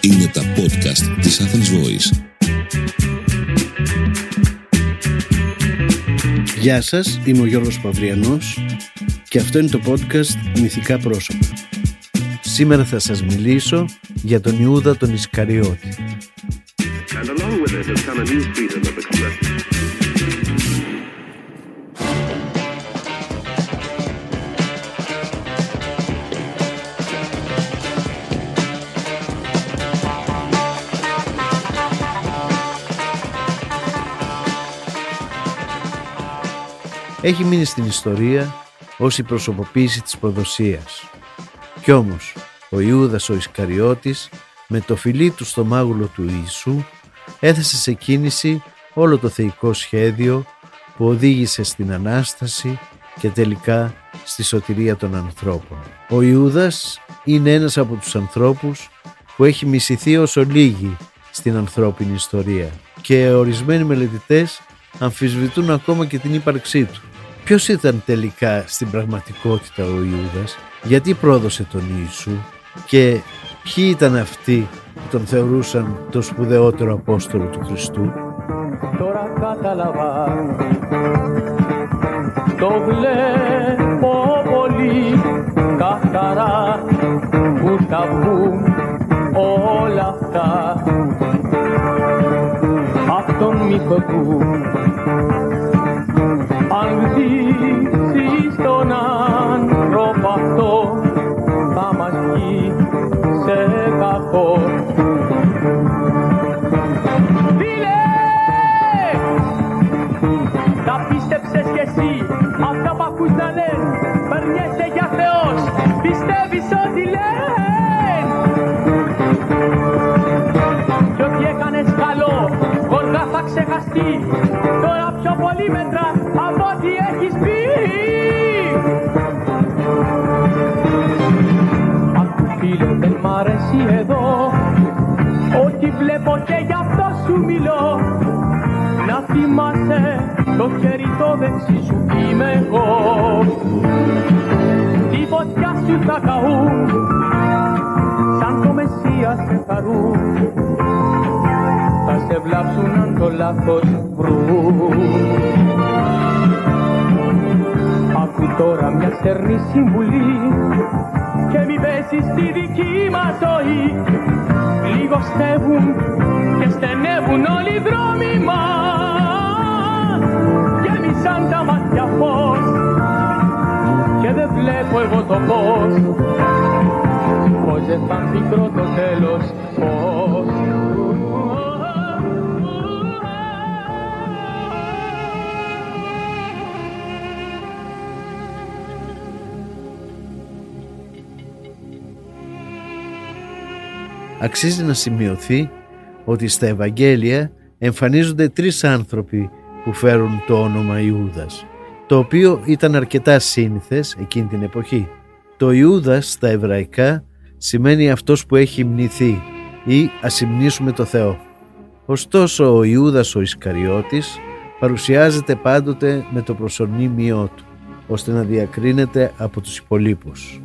Είναι τα podcast της Athens Voice. Γεια σας, είμαι ο Γιώργος Παυριανός και αυτό είναι το podcast Μυθικά Πρόσωπα. Σήμερα θα σας μιλήσω για τον Ιούδα τον Ισκαριώτη. and along with it Έχει μείνει στην ιστορία ως η προσωποποίηση της προδοσίας. Κι όμως, ο Ιούδας ο Ισκαριώτης με το φιλί του στο μάγουλο του Ιησού έθεσε σε κίνηση όλο το θεϊκό σχέδιο που οδήγησε στην Ανάσταση και τελικά στη σωτηρία των ανθρώπων. Ο Ιούδας είναι ένας από τους ανθρώπους που έχει μισηθεί όσο λίγοι στην ανθρώπινη ιστορία και ορισμένοι μελετητές αμφισβητούν ακόμα και την ύπαρξή του. Ποιος ήταν τελικά στην πραγματικότητα ο Ιούδας, γιατί πρόδωσε τον Ιησού; Και ποιοι ήταν αυτοί που τον θεωρούσαν το σπουδαιότερο Απόστολο του Χριστού; Τώρα κατάλαβα Το βλέπω πολύ καθαρά Που θα βγουν όλα αυτά Απ' τον μύθο κακό Φίλε! Τα πίστεψες κι εσύ. Αυτά που ακούς να λένε Περνιέσαι για Θεός. Πιστεύεις ότι λένε Κι ό,τι έκανες καλό Γοργά θα ξεχαστεί. Τώρα πιο πολύ μέτρα μ' αρέσει εδώ. Ό,τι βλέπω και γι' αυτό σου μιλώ. Να θυμάσαι το χέρι το δεξί σου είμαι εγώ. Τη φωτιά σου θα καούν Σαν το Μεσσία σε χαρούν Θα σε βλάψουν αν το λάθος βρουν. Άκου τώρα μια στερνή συμβουλή και μη πέσεις στη δική μας ζωή. Λίγος στεύουν και στενεύουν όλοι οι δρόμοι μας. Γέμισαν τα μάτια φως και δεν βλέπω εγώ το πώς Πως δεν θα μικρό το τέλος πώς Αξίζει να σημειωθεί ότι στα Ευαγγέλια εμφανίζονται τρεις άνθρωποι που φέρουν το όνομα Ιούδας, το οποίο ήταν αρκετά σύνηθες εκείνη την εποχή. Το Ιούδας στα εβραϊκά σημαίνει αυτός που έχει μνηθεί ή ασυμνήσουμε το Θεό. Ωστόσο ο Ιούδας ο Ισκαριώτης παρουσιάζεται πάντοτε με το προσωνύμιό του, ώστε να διακρίνεται από τους υπολείπους.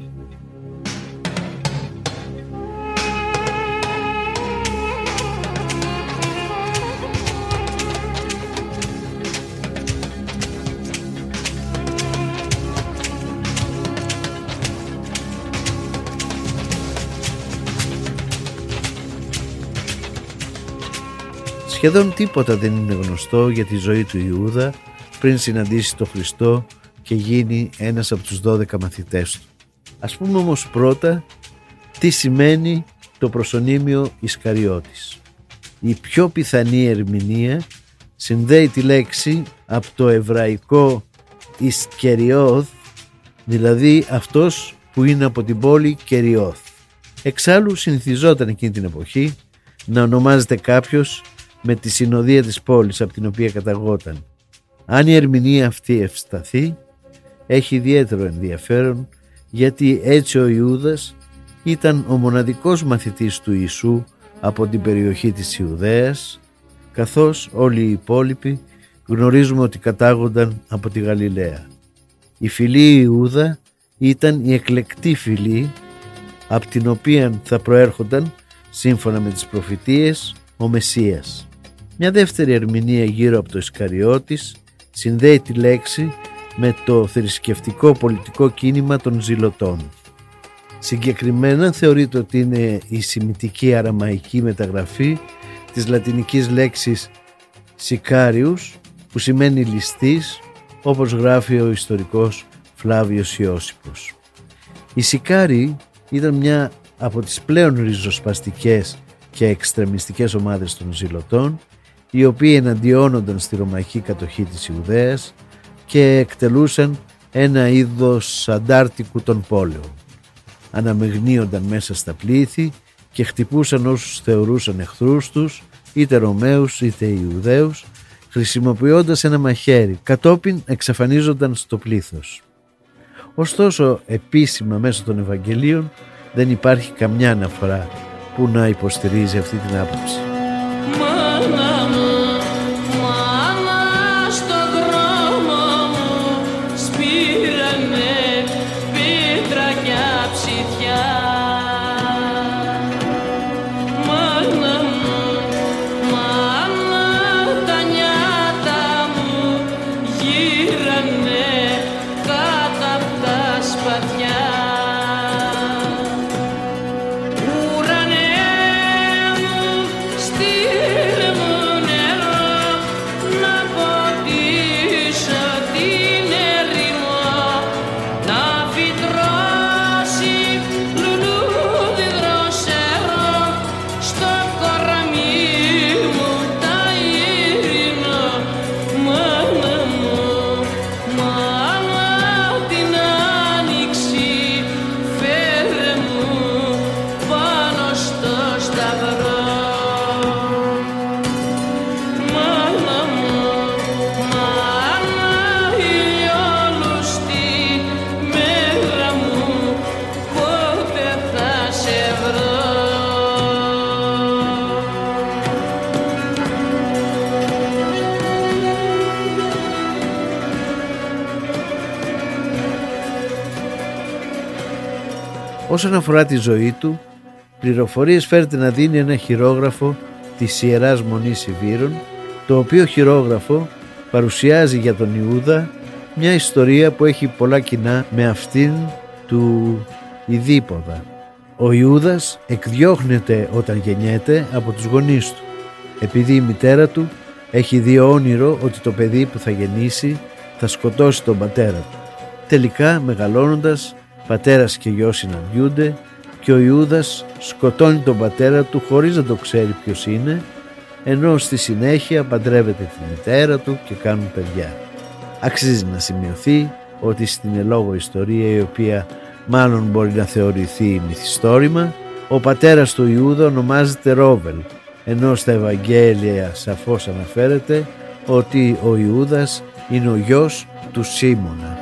Σχεδόν τίποτα δεν είναι γνωστό για τη ζωή του Ιούδα πριν συναντήσει τον Χριστό και γίνει ένας από τους 12 μαθητές του. Ας πούμε όμως πρώτα τι σημαίνει το προσωνύμιο Ισκαριώτης. Η πιο πιθανή ερμηνεία συνδέει τη λέξη από το εβραϊκό Ισκεριώθ, δηλαδή αυτός που είναι από την πόλη Κεριώθ. Εξάλλου συνηθιζόταν εκείνη την εποχή να ονομάζεται κάποιος με τη συνοδεία της πόλης από την οποία καταγόταν. Αν η ερμηνεία αυτή ευσταθεί, έχει ιδιαίτερο ενδιαφέρον γιατί έτσι ο Ιούδας ήταν ο μοναδικός μαθητής του Ιησού από την περιοχή της Ιουδαίας καθώς όλοι οι υπόλοιποι γνωρίζουμε ότι κατάγονταν από τη Γαλιλαία. Η φυλή Ιούδα ήταν η εκλεκτή φυλή από την οποία θα προέρχονταν σύμφωνα με τις προφητείες ο Μεσσίας. Μια δεύτερη ερμηνεία γύρω από το Ισκαριώτης συνδέει τη λέξη με το θρησκευτικό πολιτικό κίνημα των ζηλωτών. Συγκεκριμένα θεωρείται ότι είναι η σημητική αραμαϊκή μεταγραφή της λατινικής λέξης «σικάριους» που σημαίνει ληστής όπως γράφει ο ιστορικός Φλάβιος Ιώσιπος. Οι Σικάριοι ήταν μια από τις πλέον ριζοσπαστικές και εξτρεμιστικές ομάδες των ζηλωτών οι οποίοι εναντιώνονταν στη ρωμαϊκή κατοχή της Ιουδαίας και εκτελούσαν ένα είδος αντάρτικου των πόλεων. Αναμεγνύονταν μέσα στα πλήθη και χτυπούσαν όσους θεωρούσαν εχθρούς τους, είτε Ρωμαίους είτε Ιουδαίους, χρησιμοποιώντας ένα μαχαίρι, κατόπιν εξαφανίζονταν στο πλήθος. Ωστόσο, επίσημα μέσω των Ευαγγελίων δεν υπάρχει καμιά αναφορά που να υποστηρίζει αυτή την άποψη. Και Όσον αφορά τη ζωή του, πληροφορίες φέρεται να δίνει ένα χειρόγραφο της Ιεράς Μονής Σιβήρων, το οποίο χειρόγραφο παρουσιάζει για τον Ιούδα μια ιστορία που έχει πολλά κοινά με αυτήν του Ιδίποδα. Ο Ιούδας εκδιώχνεται όταν γεννιέται από τους γονείς του, επειδή η μητέρα του έχει δει όνειρο ότι το παιδί που θα γεννήσει θα σκοτώσει τον πατέρα του. Τελικά μεγαλώνοντας πατέρας και γιος συναντιούνται και ο Ιούδας σκοτώνει τον πατέρα του χωρίς να το ξέρει ποιος είναι ενώ στη συνέχεια παντρεύεται τη μητέρα του και κάνουν παιδιά. Αξίζει να σημειωθεί ότι στην ελόγω ιστορία η οποία μάλλον μπορεί να θεωρηθεί μυθιστόρημα ο πατέρας του Ιούδα ονομάζεται Ρόβελ ενώ στα Ευαγγέλια σαφώς αναφέρεται ότι ο Ιούδας είναι ο γιος του Σίμωνα.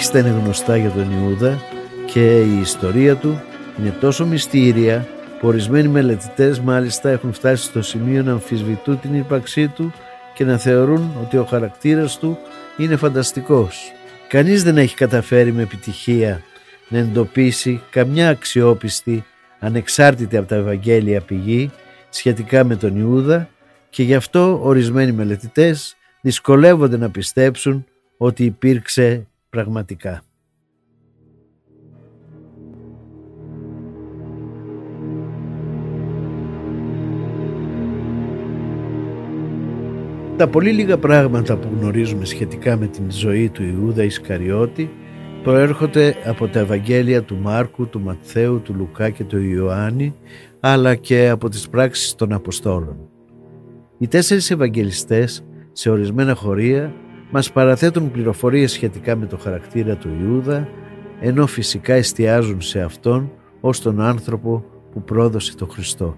Ελάχιστα είναι γνωστά για τον Ιούδα και η ιστορία του είναι τόσο μυστήρια που ορισμένοι μελετητές μάλιστα έχουν φτάσει στο σημείο να αμφισβητούν την ύπαρξή του και να θεωρούν ότι ο χαρακτήρας του είναι φανταστικός. Κανείς δεν έχει καταφέρει με επιτυχία να εντοπίσει καμιά αξιόπιστη, ανεξάρτητη από τα Ευαγγέλια πηγή σχετικά με τον Ιούδα και γι' αυτό ορισμένοι μελετητές δυσκολεύονται να πιστέψουν ότι υπήρξε πραγματικά. Τα πολύ λίγα πράγματα που γνωρίζουμε σχετικά με την ζωή του Ιούδα Ισκαριώτη προέρχονται από τα Ευαγγέλια του Μάρκου, του Ματθαίου, του Λουκά και του Ιωάννη αλλά και από τις πράξεις των Αποστόλων. Οι τέσσερις Ευαγγελιστές σε ορισμένα χωρία μας παραθέτουν πληροφορίες σχετικά με το χαρακτήρα του Ιούδα ενώ φυσικά εστιάζουν σε Αυτόν ως τον άνθρωπο που πρόδωσε τον Χριστό.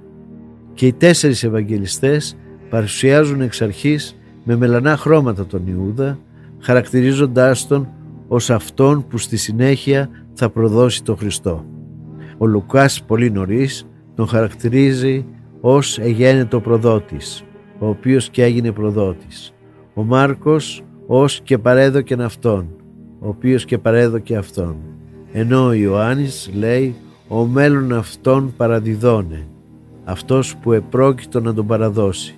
Και οι τέσσερις Ευαγγελιστές παρουσιάζουν εξ αρχής με μελανά χρώματα τον Ιούδα χαρακτηρίζοντάς τον ως αυτόν που στη συνέχεια θα προδώσει τον Χριστό. Ο Λουκάς πολύ νωρίς τον χαρακτηρίζει ως εγένετο προδότης, ο οποίος και έγινε προδότης. Ο Μάρκος ως και παρέδοκεν αυτόν, ο οποίος και παρέδοκε αυτόν. Ενώ ο Ιωάννης λέει ο μέλλον αυτόν παραδιδώνε, αυτός που επρόκειτο να τον παραδώσει.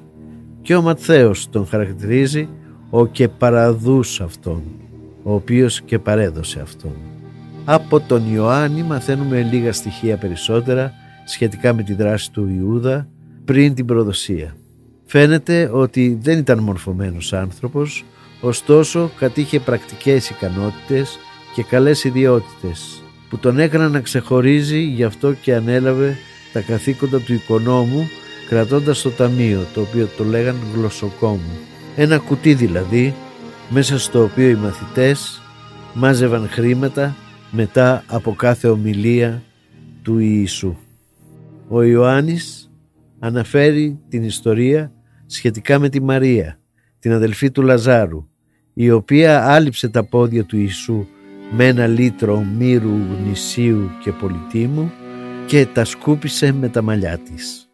Και ο Ματθαίος τον χαρακτηρίζει ο και παραδούς αυτόν, ο οποίος και παρέδωσε αυτόν. Από τον Ιωάννη μαθαίνουμε λίγα στοιχεία περισσότερα σχετικά με τη δράση του Ιούδα πριν την προδοσία. Φαίνεται ότι δεν ήταν μορφωμένος άνθρωπος, ωστόσο κατήχε πρακτικές ικανότητες και καλές ιδιότητες που τον έκαναν να ξεχωρίζει γι' αυτό και ανέλαβε τα καθήκοντα του οικονόμου κρατώντας το ταμείο το οποίο το λέγαν γλωσσοκόμου. Ένα κουτί δηλαδή μέσα στο οποίο οι μαθητές μάζευαν χρήματα μετά από κάθε ομιλία του Ιησού. Ο Ιωάννης αναφέρει την ιστορία σχετικά με τη Μαρία, την αδελφή του Λαζάρου, η οποία άλυψε τα πόδια του Ιησού με ένα λίτρο μύρου, γνησίου και πολυτίμου και τα σκούπισε με τα μαλλιά της.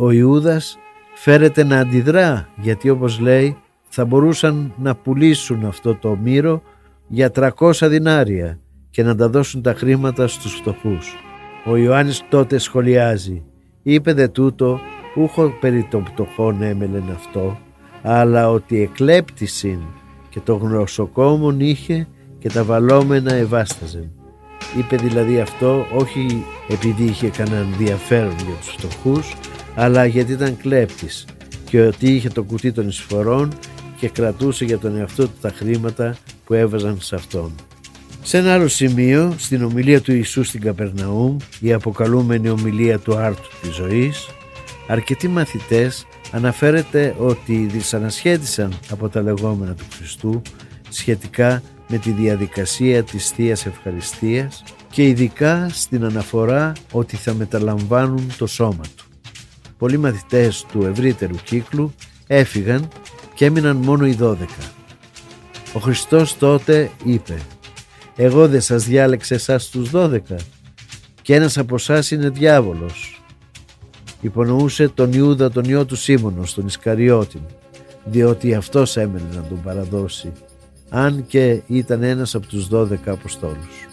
Ο Ιούδας φέρεται να αντιδρά γιατί όπως λέει θα μπορούσαν να πουλήσουν αυτό το μύρο για 300 δινάρια και να τα δώσουν τα χρήματα στους φτωχούς. Ο Ιωάννης τότε σχολιάζει «Είπε δε τούτο, ούχο περί των πτωχών έμελεν αυτό, αλλά ότι εκλέπτησιν και το γνωσοκόμον είχε και τα βαλόμενα ευάσταζεν». Είπε δηλαδή αυτό όχι επειδή είχε κανένα ενδιαφέρον για τους φτωχούς, αλλά γιατί ήταν κλέπτης και ότι είχε το κουτί των εισφορών και κρατούσε για τον εαυτό του τα χρήματα που έβαζαν σε αυτόν. Σε ένα άλλο σημείο, στην ομιλία του Ιησού στην Καπερναούμ, η αποκαλούμενη ομιλία του άρτου της ζωής, αρκετοί μαθητές αναφέρεται ότι δυσανασχέτησαν από τα λεγόμενα του Χριστού σχετικά με τη διαδικασία της θείας Ευχαριστίας και ειδικά στην αναφορά ότι θα μεταλαμβάνουν το σώμα του. Πολλοί μαθητές του ευρύτερου κύκλου έφυγαν και έμειναν μόνο οι δώδεκα. Ο Χριστός τότε είπε «Εγώ δεν σας διάλεξε εσάς τους δώδεκα και ένας από εσάς είναι διάβολος». Υπονοούσε τον Ιούδα τον ιό του Σίμωνος, τον Ισκαριώτην, διότι αυτός έμενε να τον παραδώσει, αν και ήταν ένας από τους δώδεκα Αποστόλους.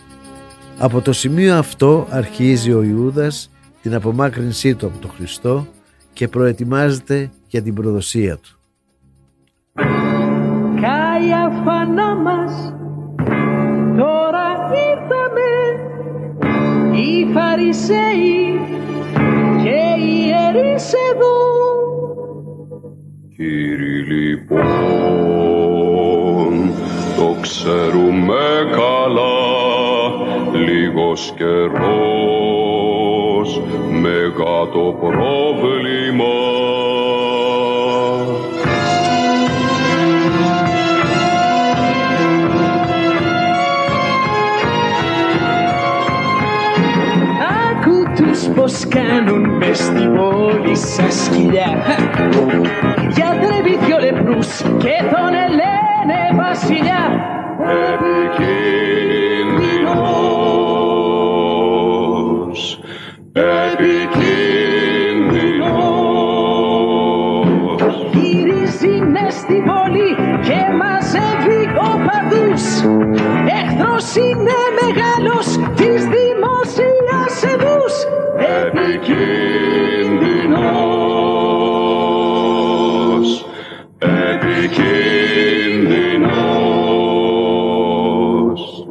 Από το σημείο αυτό αρχίζει ο Ιούδας την απομάκρυνσή του από τον Χριστό και προετοιμάζεται για την προδοσία του. Καϊαφανά μας τώρα ήρθαμε οι Φαρισαίοι και οι ιερείς εδώ Κύριε λοιπόν, το ξέρουμε καλά, λίγος καιρός, μεγά το πρόβλημα. Άκου τους πως κάνουν μες στη πόλη σας σκυλιά Γιατρεύει δυο είναι μεγάλος της δημόσιας εδούς Επικίνδυνος, επικίνδυνος.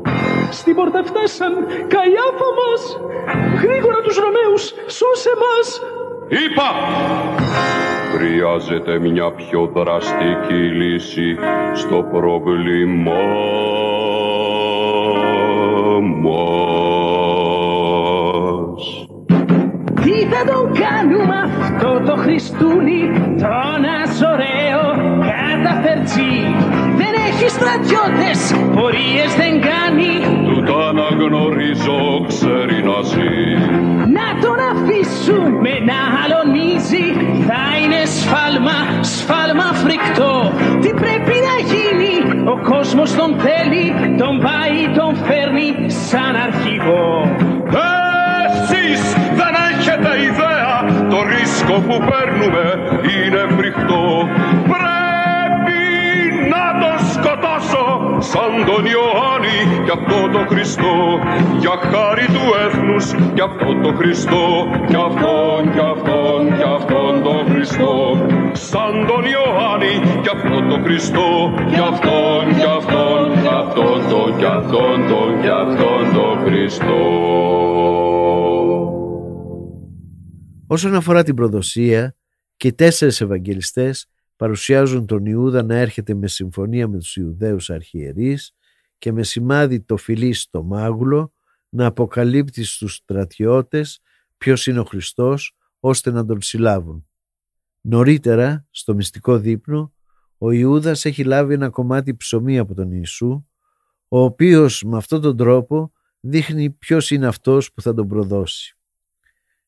Στην πόρτα φτάσαν Καϊάφα μας Γρήγορα τους Ρωμαίους σώσε μας Είπα! Χρειάζεται μια πιο δραστική λύση στο πρόβλημά μας. Τι θα τον κάνουμε αυτό το Χριστούνι Τον αζωραίο καταφερτζή. Δεν έχει στρατιώτες, πορείες δεν κάνει. Του τα αναγνωρίζω, ξέρει να ζει. Να τον αφήσουμε να αλωνίζει Θα είναι σφάλμα, σφάλμα φρικτό. Τι πρέπει να γίνει, ο κόσμος τον θέλει Τον πάει, τον φέρνει ρίσκο που παίρνουμε είναι φρικτό. Πρέπει να τον σκοτώσω Σαν τον Ιωάννη και αυτό το Χριστό. Για χάρη του έθνους και αυτό το Χριστό. Κι αυτόν κι αυτόν κι αυτόν τον Χριστό. Σαν τον Ιωάννη και αυτό το Χριστό. Κι αυτόν κι αυτόν κι αυτόν τον κι αυτόν τον κι αυτόν τον Χριστό Όσον αφορά την προδοσία και οι τέσσερις Ευαγγελιστές παρουσιάζουν τον Ιούδα να έρχεται με συμφωνία με τους Ιουδαίους αρχιερείς και με σημάδι το φιλί στο μάγουλο να αποκαλύπτει στους στρατιώτες ποιος είναι ο Χριστός ώστε να τον συλλάβουν. Νωρίτερα, στο μυστικό δείπνο, ο Ιούδας έχει λάβει ένα κομμάτι ψωμί από τον Ιησού, ο οποίος με αυτόν τον τρόπο δείχνει ποιος είναι αυτός που θα τον προδώσει.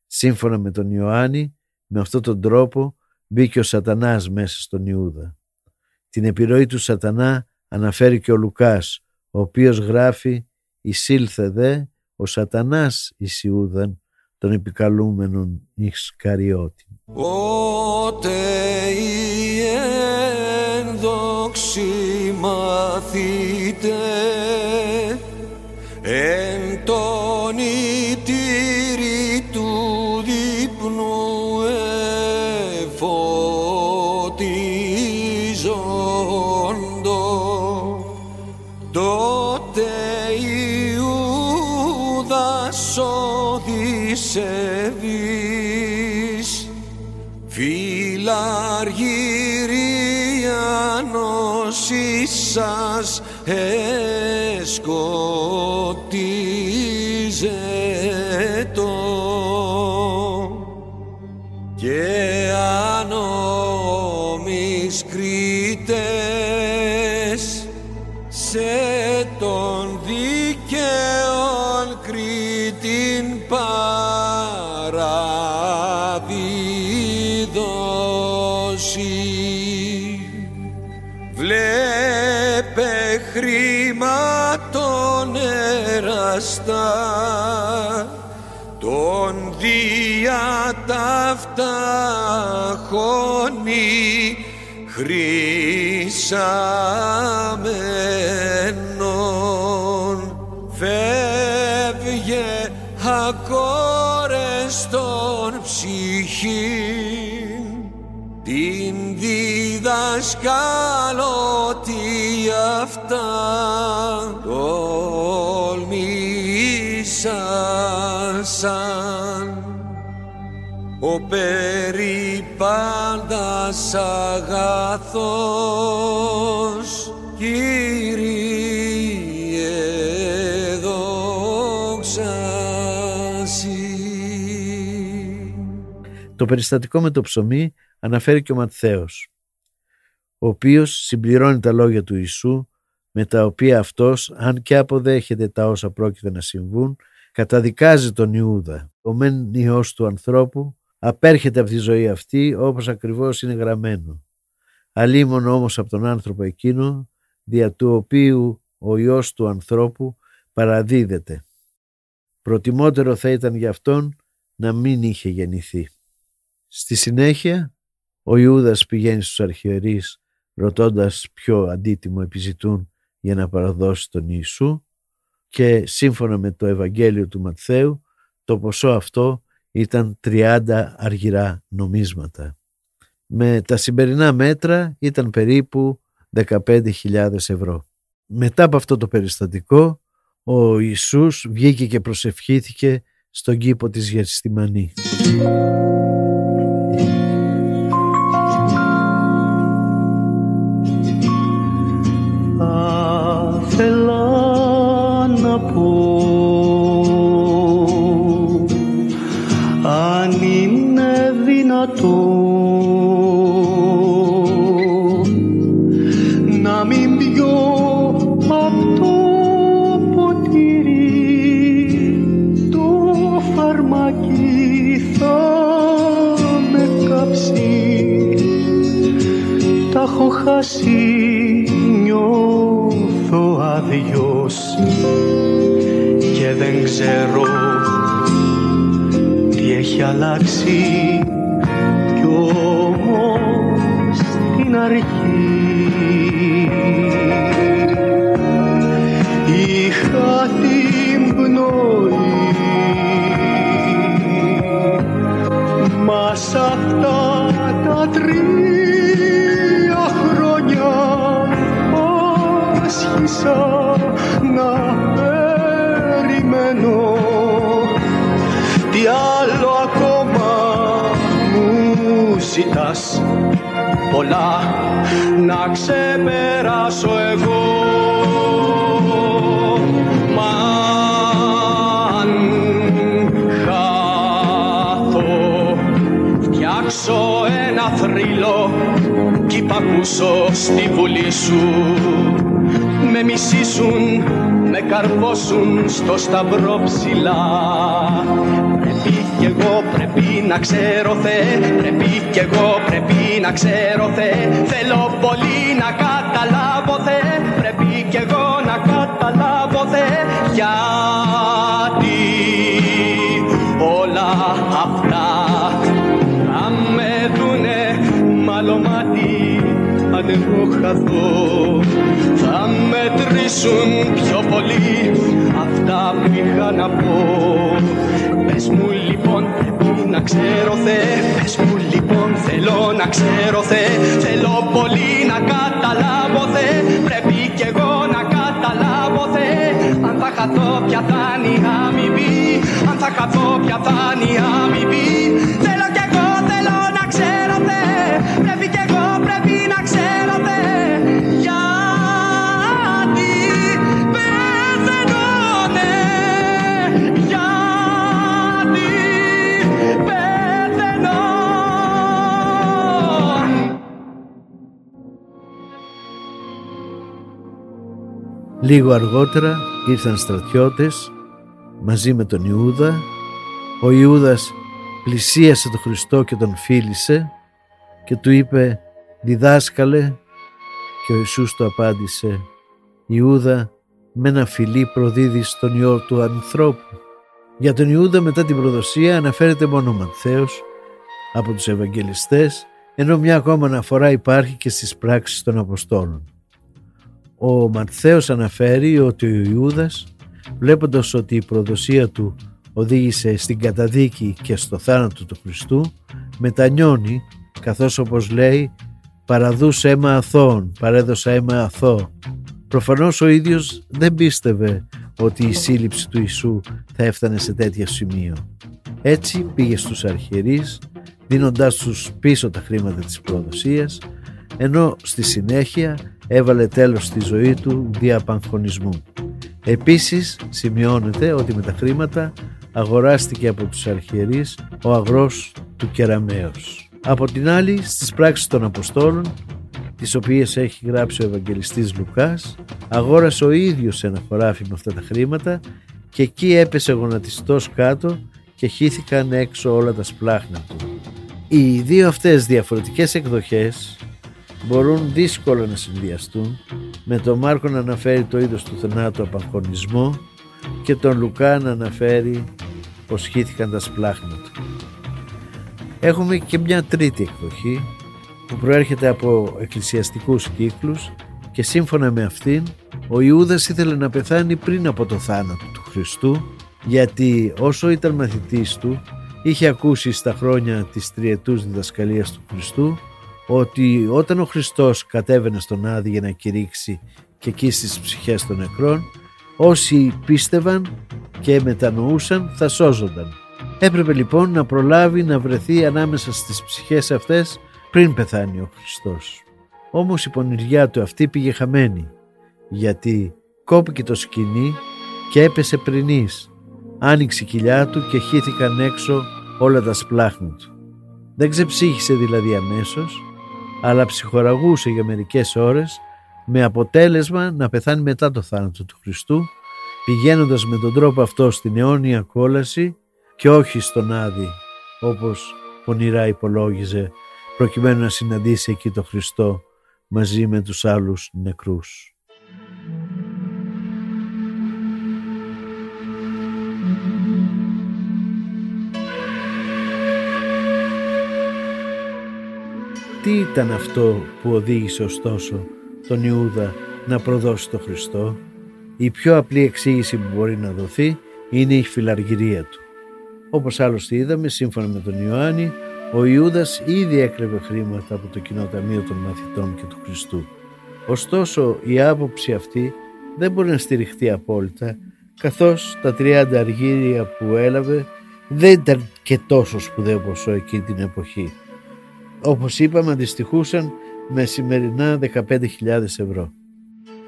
Σύμφωνα με τον Ιωάννη, με αυτόν τον τρόπο μπήκε ο σατανάς μέσα στον Ιούδα. Την επιρροή του σατανά αναφέρει και ο Λουκάς, ο οποίος γράφει «Εισήλθε δε ο σατανάς εις Ιούδαν, των επικαλούμενων Ισκαριώτη. Ότε η ένδοξη μαθήτε εν τον Οδυσσεβής φιλαργυριανός ίσας εσκοτίζετο παραδίδωση Βλέπε χρήματον εραστά τον δια ταύτα χωνή χρυσαμένον φεύγε ακόρεστον ψυχήν διδασκάλω τι αυτά τολμήσασαν ο περιπάντας αγαθός Κύριε δόξα Συ. Το περιστατικό με το ψωμί αναφέρει και ο Ματθαίος, ο οποίος συμπληρώνει τα λόγια του Ιησού με τα οποία αυτός, αν και αποδέχεται τα όσα πρόκειται να συμβούν, καταδικάζει τον Ιούδα. Ο μεν Υιός του ανθρώπου απέρχεται από τη ζωή αυτή όπως ακριβώς είναι γραμμένο. Αλίμον όμως από τον άνθρωπο εκείνο, δια του οποίου ο Υιός του ανθρώπου παραδίδεται. Προτιμότερο θα ήταν για αυτόν να μην είχε γεννηθεί. Στη συνέχεια, ο Ιούδας πηγαίνει στους αρχιερείς ρωτώντας ποιο αντίτιμο επιζητούν για να παραδώσει τον Ιησού και σύμφωνα με το Ευαγγέλιο του Ματθαίου το ποσό αυτό ήταν 30 αργυρά νομίσματα. Με τα σημερινά μέτρα ήταν περίπου 15.000 ευρώ. Μετά από αυτό το περιστατικό ο Ιησούς βγήκε και προσευχήθηκε στον κήπο της Γερστημανή. Θέλω να πω αν είναι δυνατό να μην πιω απ' το ποτήρι το φαρμάκι θα με κάψει. Τα έχω χάσει νιώθω άδειος και δεν ξέρω τι έχει αλλάξει. Κι όμως στην αρχή πολλά να ξεπεράσω εγώ. Μα αν χάθω φτιάξω ένα θρύλο κι υπακούσω στη βουλή σου. Με μισήσουν, με καρφώσουν στο σταυρό ψηλά. Πρέπει κι εγώ, πρέπει να ξέρω Θε, Πρέπει κι εγώ, πρέπει να ξέρω Θε. Θέλω πολύ να καταλάβω θε Πρέπει κι εγώ να καταλάβω Θεέ. Γιατί όλα αυτά να με δουνε μαλωμάτι αν εγώ χαθώ. Θα μετρήσουν πιο πολύ αυτά που είχα να πω. Πες μου λοιπόν ξέρω Θε Πες μου λοιπόν θέλω να ξέρω Θε Θέλω πολύ να καταλάβω Θε Πρέπει κι εγώ να καταλάβω Θε Αν θα χαθώ ποια θα είναι η αμοιβή Αν θα χαθώ ποια θα είναι η αμοιβή Λίγο αργότερα ήρθαν στρατιώτες μαζί με τον Ιούδα. Ο Ιούδας πλησίασε τον Χριστό και τον φίλησε και του είπε «Διδάσκαλε» και ο Ιησούς του απάντησε «Ιούδα, με ένα φιλί προδίδεις τον Υιό του ανθρώπου». Για τον Ιούδα μετά την προδοσία αναφέρεται μόνο ο Ματθαίος από τους Ευαγγελιστές ενώ μια ακόμα αναφορά υπάρχει και στις πράξεις των Αποστόλων. Ο Ματθαίος αναφέρει ότι ο Ιούδας βλέποντας ότι η προδοσία του οδήγησε στην καταδίκη και στο θάνατο του Χριστού μετανιώνει καθώς όπως λέει παραδούσε αίμα αθώων, παρέδωσα αίμα αθώο. Προφανώς ο ίδιος δεν πίστευε ότι η σύλληψη του Ιησού θα έφτανε σε τέτοιο σημείο. Έτσι πήγε στους αρχιερείς δίνοντάς τους πίσω τα χρήματα της προδοσίας ενώ στη συνέχεια έβαλε τέλος στη ζωή του δια παγχωνισμού. Επίσης σημειώνεται ότι με τα χρήματα αγοράστηκε από τους αρχιερείς ο αγρός του Κεραμέως. Από την άλλη στις πράξεις των Αποστόλων τις οποίες έχει γράψει ο Ευαγγελιστής Λουκάς αγόρασε ο ίδιος ένα χωράφι με αυτά τα χρήματα και εκεί έπεσε γονατιστός κάτω και χύθηκαν έξω όλα τα σπλάχνα του. Οι δύο αυτές διαφορετικές εκδοχές μπορούν δύσκολα να συνδυαστούν με τον Μάρκο να αναφέρει το είδος του θανάτου απαγχωνισμό και τον Λουκά να αναφέρει πως χύθηκαν τα σπλάχνα του. Έχουμε και μια τρίτη εκδοχή που προέρχεται από εκκλησιαστικούς κύκλους και σύμφωνα με αυτήν ο Ιούδας ήθελε να πεθάνει πριν από το θάνατο του Χριστού γιατί όσο ήταν μαθητής του είχε ακούσει στα χρόνια της τριετούς διδασκαλίας του Χριστού ότι όταν ο Χριστός κατέβαινε στον Άδη για να κηρύξει και εκεί στις ψυχές των νεκρών όσοι πίστευαν και μετανοούσαν θα σώζονταν. Έπρεπε λοιπόν να προλάβει να βρεθεί ανάμεσα στις ψυχές αυτές πριν πεθάνει ο Χριστός. Όμως η πονηριά του αυτή πήγε χαμένη γιατί κόπηκε το σκηνή και έπεσε πρινής. Άνοιξε η κοιλιά του και χύθηκαν έξω όλα τα σπλάχνα του. Δεν ξεψύχησε δηλαδή αμέσως αλλά ψυχοραγούσε για μερικές ώρες με αποτέλεσμα να πεθάνει μετά το θάνατο του Χριστού πηγαίνοντας με τον τρόπο αυτό στην αιώνια κόλαση και όχι στον Άδη όπως πονηρά υπολόγιζε προκειμένου να συναντήσει εκεί το Χριστό μαζί με τους άλλους νεκρούς. Τι ήταν αυτό που οδήγησε ωστόσο τον Ιούδα να προδώσει τον Χριστό; Η πιο απλή εξήγηση που μπορεί να δοθεί είναι η φιλαργυρία του. Όπως άλλωστε είδαμε, σύμφωνα με τον Ιωάννη, ο Ιούδας ήδη έκλεβε χρήματα από το κοινό ταμείο των μαθητών και του Χριστού. Ωστόσο η άποψη αυτή δεν μπορεί να στηριχτεί απόλυτα καθώς τα 30 αργύρια που έλαβε δεν ήταν και τόσο σπουδαίο ποσό εκείνη την εποχή. Όπως είπαμε αντιστοιχούσαν με σημερινά 15.000 ευρώ.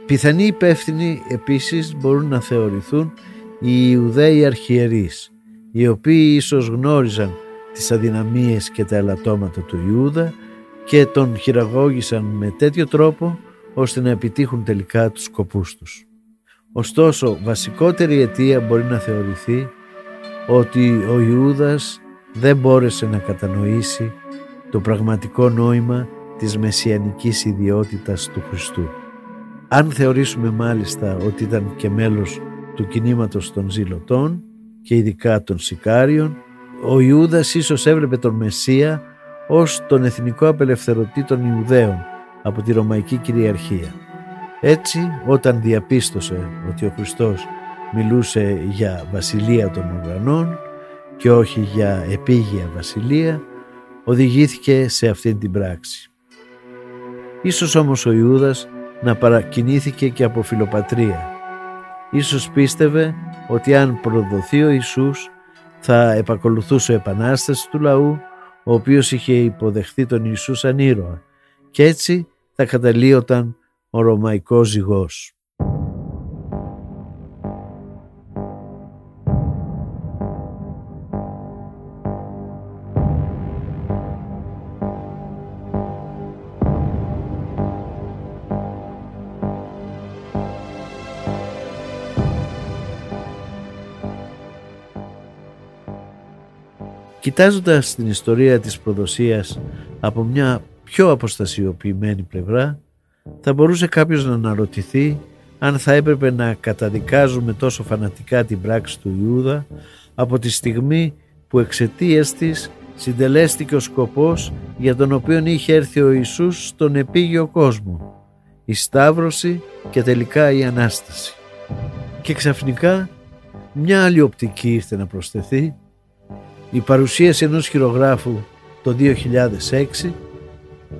Πιθανοί υπεύθυνοι επίσης μπορούν να θεωρηθούν οι Ιουδαίοι αρχιερείς οι οποίοι ίσως γνώριζαν τις αδυναμίες και τα ελαττώματα του Ιούδα και τον χειραγώγησαν με τέτοιο τρόπο ώστε να επιτύχουν τελικά τους σκοπούς τους. Ωστόσο, βασικότερη αιτία μπορεί να θεωρηθεί ότι ο Ιούδας δεν μπόρεσε να κατανοήσει το πραγματικό νόημα της μεσιανικής ιδιότητας του Χριστού. Αν θεωρήσουμε μάλιστα ότι ήταν και μέλος του κινήματος των ζηλωτών και ειδικά των σικάριων, ο Ιούδας ίσως έβλεπε τον Μεσσία ως τον εθνικό απελευθερωτή των Ιουδαίων από τη Ρωμαϊκή κυριαρχία. Έτσι, όταν διαπίστωσε ότι ο Χριστός μιλούσε για βασιλεία των ουρανών και όχι για επίγεια βασιλεία, οδηγήθηκε σε αυτήν την πράξη. Ίσως όμως ο Ιούδας να παρακινήθηκε και από φιλοπατρία. Ίσως πίστευε ότι αν προδοθεί ο Ιησούς θα επακολουθούσε ο επανάσταση του λαού ο οποίος είχε υποδεχθεί τον Ιησούς σαν ήρωα και έτσι θα καταλύονταν ο Ρωμαϊκός ζυγός. Κοιτάζοντας την ιστορία της προδοσίας από μια πιο αποστασιοποιημένη πλευρά, θα μπορούσε κάποιος να αναρωτηθεί αν θα έπρεπε να καταδικάζουμε τόσο φανατικά την πράξη του Ιούδα από τη στιγμή που εξαιτίας της συντελέστηκε ο σκοπός για τον οποίο είχε έρθει ο Ιησούς στον επίγειο κόσμο, η Σταύρωση και τελικά η Ανάσταση. Και ξαφνικά μια άλλη οπτική ήρθε να προσθεθεί η παρουσίαση ενός χειρογράφου το 2006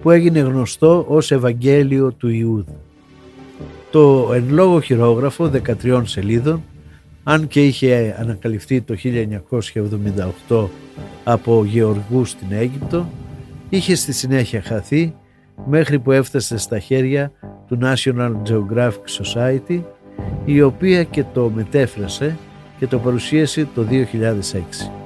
που έγινε γνωστό ως Ευαγγέλιο του Ιούδα. Το εν λόγω χειρόγραφο 13 σελίδων αν και είχε ανακαλυφθεί το 1978 από γεωργούς στην Αίγυπτο είχε στη συνέχεια χαθεί μέχρι που έφτασε στα χέρια του National Geographic Society η οποία και το μετέφρασε και το παρουσίασε το 2006.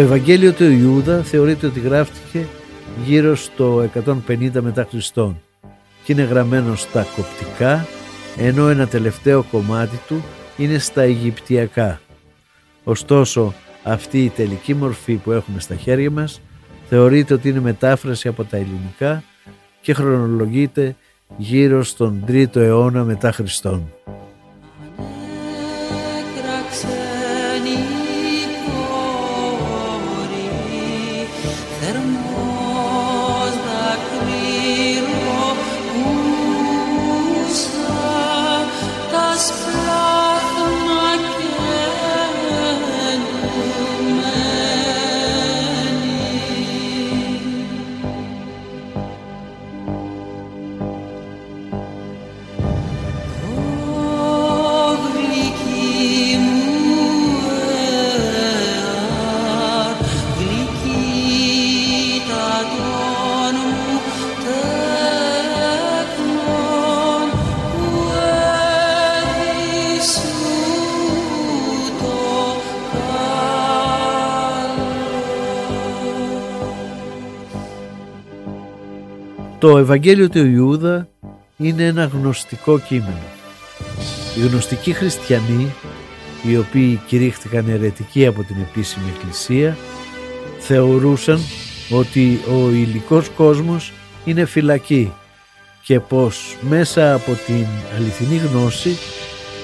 Το Ευαγγέλιο του Ιούδα θεωρείται ότι γράφτηκε γύρω στο 150 μετά Χριστόν και είναι γραμμένο στα κοπτικά ενώ ένα τελευταίο κομμάτι του είναι στα Αιγυπτιακά. Ωστόσο αυτή η τελική μορφή που έχουμε στα χέρια μας θεωρείται ότι είναι μετάφραση από τα ελληνικά και χρονολογείται γύρω στον 3ο αιώνα μετά Χριστόν. Ευαγγέλιο του Ιούδα είναι ένα γνωστικό κείμενο. Οι γνωστικοί χριστιανοί, οι οποίοι κηρύχθηκαν αιρετικοί από την επίσημη εκκλησία, θεωρούσαν ότι ο υλικός κόσμος είναι φυλακή και πως μέσα από την αληθινή γνώση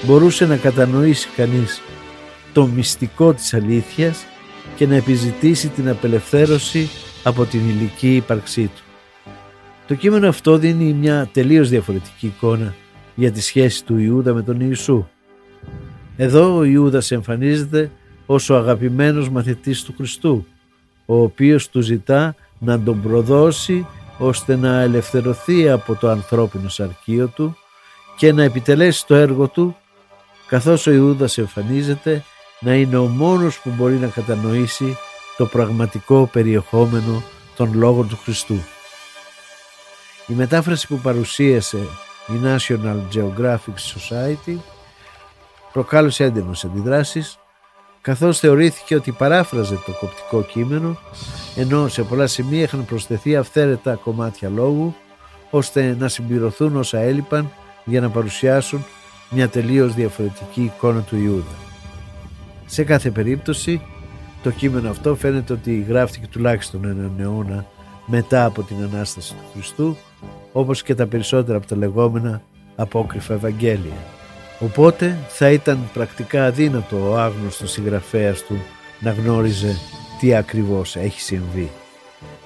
μπορούσε να κατανοήσει κανείς το μυστικό της αλήθειας και να επιζητήσει την απελευθέρωση από την υλική ύπαρξή του. Το κείμενο αυτό δίνει μια τελείως διαφορετική εικόνα για τη σχέση του Ιούδα με τον Ιησού. Εδώ ο Ιούδας εμφανίζεται ως ο αγαπημένος μαθητής του Χριστού, ο οποίος του ζητά να τον προδώσει ώστε να ελευθερωθεί από το ανθρώπινο σαρκείο του και να επιτελέσει το έργο του καθώς ο Ιούδας εμφανίζεται να είναι ο μόνος που μπορεί να κατανοήσει το πραγματικό περιεχόμενο των λόγων του Χριστού. Η μετάφραση που παρουσίασε η National Geographic Society προκάλεσε έντονες αντιδράσεις καθώς θεωρήθηκε ότι παράφραζε το κοπτικό κείμενο ενώ σε πολλά σημεία είχαν προσθεθεί αυθαίρετα κομμάτια λόγου ώστε να συμπληρωθούν όσα έλειπαν για να παρουσιάσουν μια τελείως διαφορετική εικόνα του Ιούδα. Σε κάθε περίπτωση το κείμενο αυτό φαίνεται ότι γράφτηκε τουλάχιστον έναν αιώνα μετά από την Ανάσταση του Χριστού όπως και τα περισσότερα από τα λεγόμενα απόκριφα Ευαγγέλια. Οπότε θα ήταν πρακτικά αδύνατο ο άγνωστος συγγραφέας του να γνώριζε τι ακριβώς έχει συμβεί.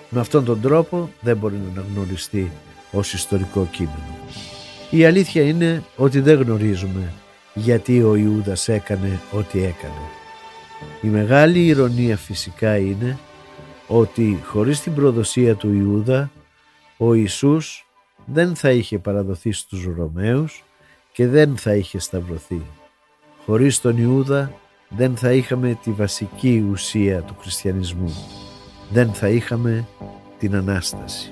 Με αυτόν τον τρόπο δεν μπορεί να αναγνωριστεί ως ιστορικό κείμενο. Η αλήθεια είναι ότι δεν γνωρίζουμε γιατί ο Ιούδας έκανε ό,τι έκανε. Η μεγάλη ηρωνία φυσικά είναι ότι χωρίς την προδοσία του Ιούδα ο Ιησούς δεν θα είχε παραδοθεί στους Ρωμαίους και δεν θα είχε σταυρωθεί. Χωρίς τον Ιούδα δεν θα είχαμε τη βασική ουσία του χριστιανισμού. Δεν θα είχαμε την Ανάσταση.